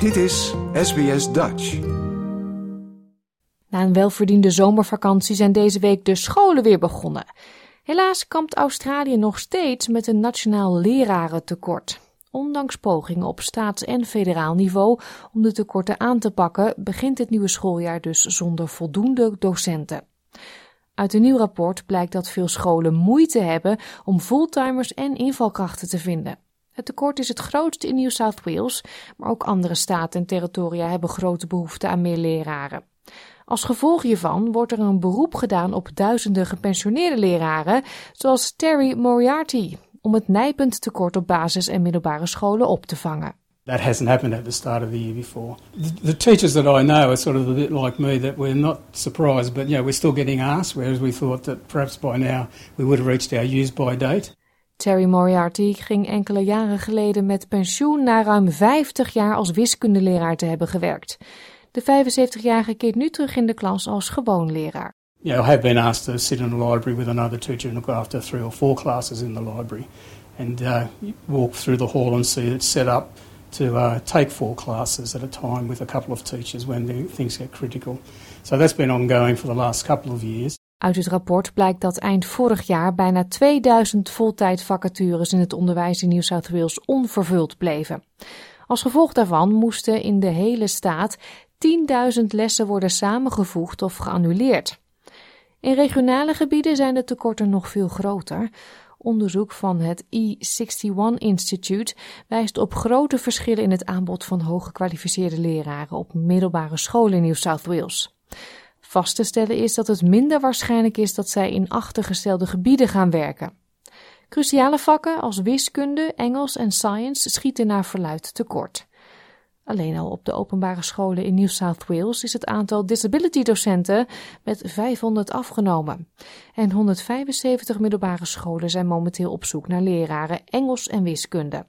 Dit is SBS Dutch. Na een welverdiende zomervakantie zijn deze week de scholen weer begonnen. Helaas kampt Australië nog steeds met een nationaal lerarentekort. Ondanks pogingen op staats- en federaal niveau om de tekorten aan te pakken, begint het nieuwe schooljaar dus zonder voldoende docenten. Uit een nieuw rapport blijkt dat veel scholen moeite hebben om fulltimers en invalkrachten te vinden. Het tekort is het grootste in New South Wales, maar ook andere staten en territoria hebben grote behoefte aan meer leraren. Als gevolg hiervan wordt er een beroep gedaan op duizenden gepensioneerde leraren, zoals Terry Moriarty, om het nijpend tekort op basis- en middelbare scholen op te vangen. That hasn't happened at the start of the year before. The, teachers that I know are sort of a bit like me, that we're not surprised, but yeah, we're still getting asked, whereas we thought that perhaps by now we would have reached our use by date. Terry Moriarty ging enkele jaren geleden met pensioen na ruim 50 jaar als wiskundeleraar te hebben gewerkt. De 75-jarige keert nu terug in de klas als gewoon leraar. Yeah, I have been asked to sit in a library with another teacher and look after three or four classes in the library, and uh, walk through the hall and see it set up to uh, take four classes at a time with a couple of teachers when things get critical. So that's been ongoing for the last couple of years. Uit het rapport blijkt dat eind vorig jaar bijna 2000 voltijdvacatures in het onderwijs in New South Wales onvervuld bleven. Als gevolg daarvan moesten in de hele staat 10.000 lessen worden samengevoegd of geannuleerd. In regionale gebieden zijn de tekorten nog veel groter. Onderzoek van het E61 Institute wijst op grote verschillen in het aanbod van hooggekwalificeerde leraren op middelbare scholen in New South Wales. Vast te stellen is dat het minder waarschijnlijk is dat zij in achtergestelde gebieden gaan werken. Cruciale vakken als wiskunde, Engels en science schieten naar verluid tekort. Alleen al op de openbare scholen in New South Wales is het aantal disability docenten met 500 afgenomen. En 175 middelbare scholen zijn momenteel op zoek naar leraren Engels en wiskunde.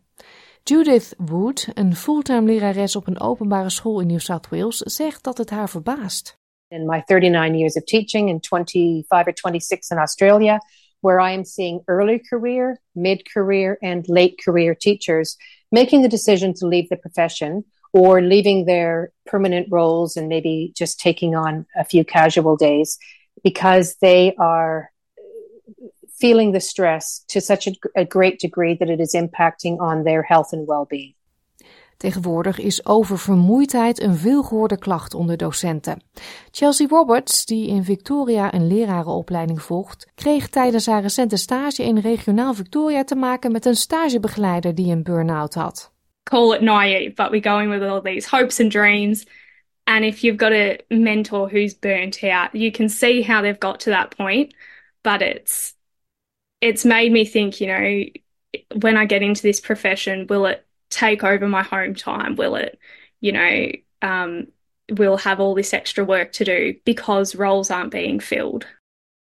Judith Wood, een fulltime lerares op een openbare school in New South Wales, zegt dat het haar verbaast. In my 39 years of teaching and 25 or 26 in Australia, where I am seeing early career, mid career, and late career teachers making the decision to leave the profession or leaving their permanent roles and maybe just taking on a few casual days because they are feeling the stress to such a, a great degree that it is impacting on their health and well being. Tegenwoordig is oververmoeidheid een veelgehoorde klacht onder docenten. Chelsea Roberts, die in Victoria een lerarenopleiding volgt, kreeg tijdens haar recente stage in regionaal Victoria te maken met een stagebegeleider die een burn-out had. Call it naive, but we're going with all these hopes and dreams. And if you've got a mentor who's burnt out, you can see how they've got to that point. But it's it's made me think, you know, when I get into this profession, will it take over my home time? Will it, you know, um, will have all this extra work to do because roles aren't being filled?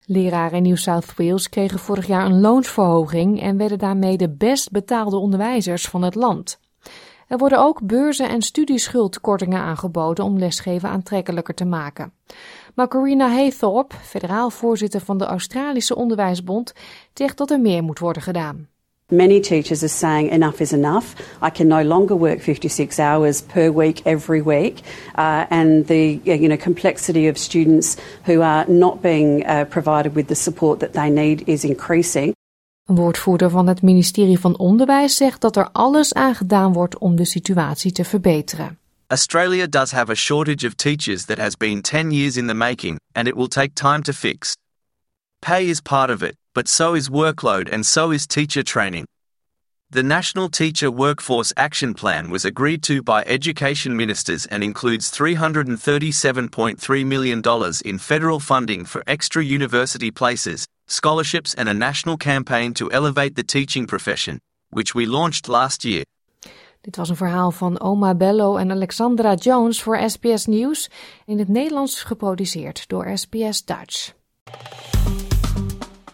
Leraren in New South Wales kregen vorig jaar een loonsverhoging en werden daarmee de best betaalde onderwijzers van het land. Er worden ook beurzen en studieschuldkortingen aangeboden om lesgeven aantrekkelijker te maken. Maar Corina Haythorpe, federaal voorzitter van de Australische Onderwijsbond, zegt dat er meer moet worden gedaan. Many teachers are saying enough is enough. I can no longer work 56 hours per week every week, uh, and the you know complexity of students who are not being uh, provided with the support that they need is increasing. Een woordvoerder van het ministerie van Onderwijs zegt dat er alles aan gedaan wordt om de situatie te verbeteren. Australia does have a shortage of teachers that has been 10 years in the making, and it will take time to fix. Pay is part of it, but so is workload and so is teacher training. The National Teacher Workforce Action Plan was agreed to by education ministers and includes $337.3 million in federal funding for extra university places, scholarships, and a national campaign to elevate the teaching profession, which we launched last year. Dit was een verhaal van Oma Bello en Alexandra Jones voor SBS Nieuws, in het Nederlands geproduceerd door SBS Dutch.